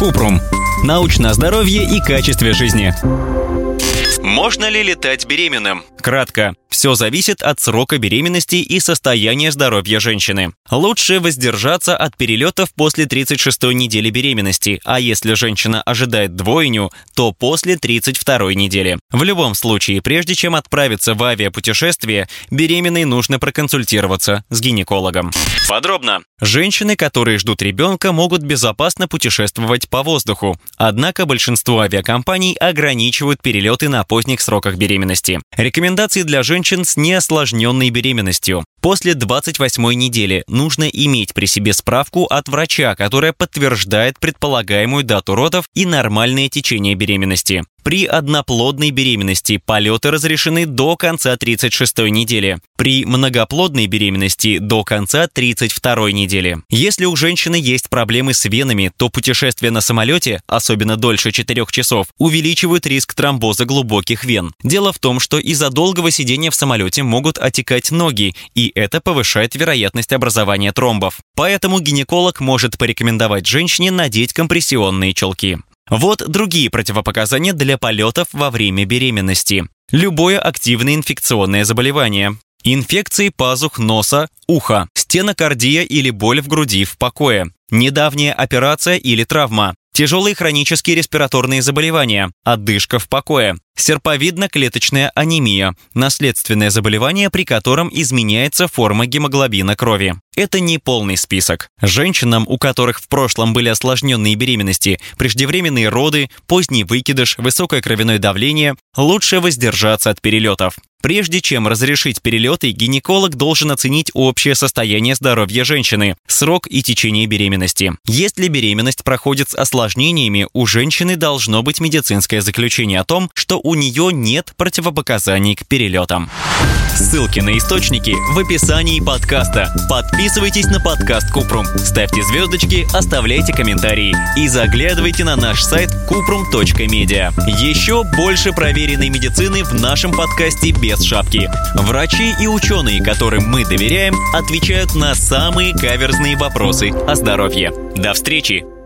Купрум. Научное здоровье и качестве жизни. Можно ли летать беременным? Кратко. Все зависит от срока беременности и состояния здоровья женщины. Лучше воздержаться от перелетов после 36 недели беременности, а если женщина ожидает двойню, то после 32 недели. В любом случае, прежде чем отправиться в авиапутешествие, беременной нужно проконсультироваться с гинекологом. Подробно. Женщины, которые ждут ребенка, могут безопасно путешествовать по воздуху. Однако большинство авиакомпаний ограничивают перелеты на поздних сроках беременности. Рекомендации для женщин с неосложненной беременностью. После 28 недели нужно иметь при себе справку от врача, которая подтверждает предполагаемую дату родов и нормальное течение беременности. При одноплодной беременности полеты разрешены до конца 36 недели. При многоплодной беременности до конца 32 недели. Если у женщины есть проблемы с венами, то путешествия на самолете, особенно дольше 4 часов, увеличивают риск тромбоза глубоких вен. Дело в том, что из-за долгого сидения в самолете могут отекать ноги, и это повышает вероятность образования тромбов. Поэтому гинеколог может порекомендовать женщине надеть компрессионные чулки. Вот другие противопоказания для полетов во время беременности. Любое активное инфекционное заболевание. Инфекции пазух носа, уха, стенокардия или боль в груди в покое. Недавняя операция или травма. Тяжелые хронические респираторные заболевания, отдышка в покое, серповидно-клеточная анемия, наследственное заболевание, при котором изменяется форма гемоглобина крови. Это не полный список. Женщинам, у которых в прошлом были осложненные беременности, преждевременные роды, поздний выкидыш, высокое кровяное давление, лучше воздержаться от перелетов. Прежде чем разрешить перелеты, гинеколог должен оценить общее состояние здоровья женщины, срок и течение беременности. Если беременность проходит с осложнениями, у женщины должно быть медицинское заключение о том, что у нее нет противопоказаний к перелетам. Ссылки на источники в описании подкаста. Подписывайтесь на подкаст Купрум, ставьте звездочки, оставляйте комментарии и заглядывайте на наш сайт kuprum.media. Еще больше проверенной медицины в нашем подкасте без шапки. Врачи и ученые, которым мы доверяем, отвечают на самые каверзные вопросы о здоровье. До встречи!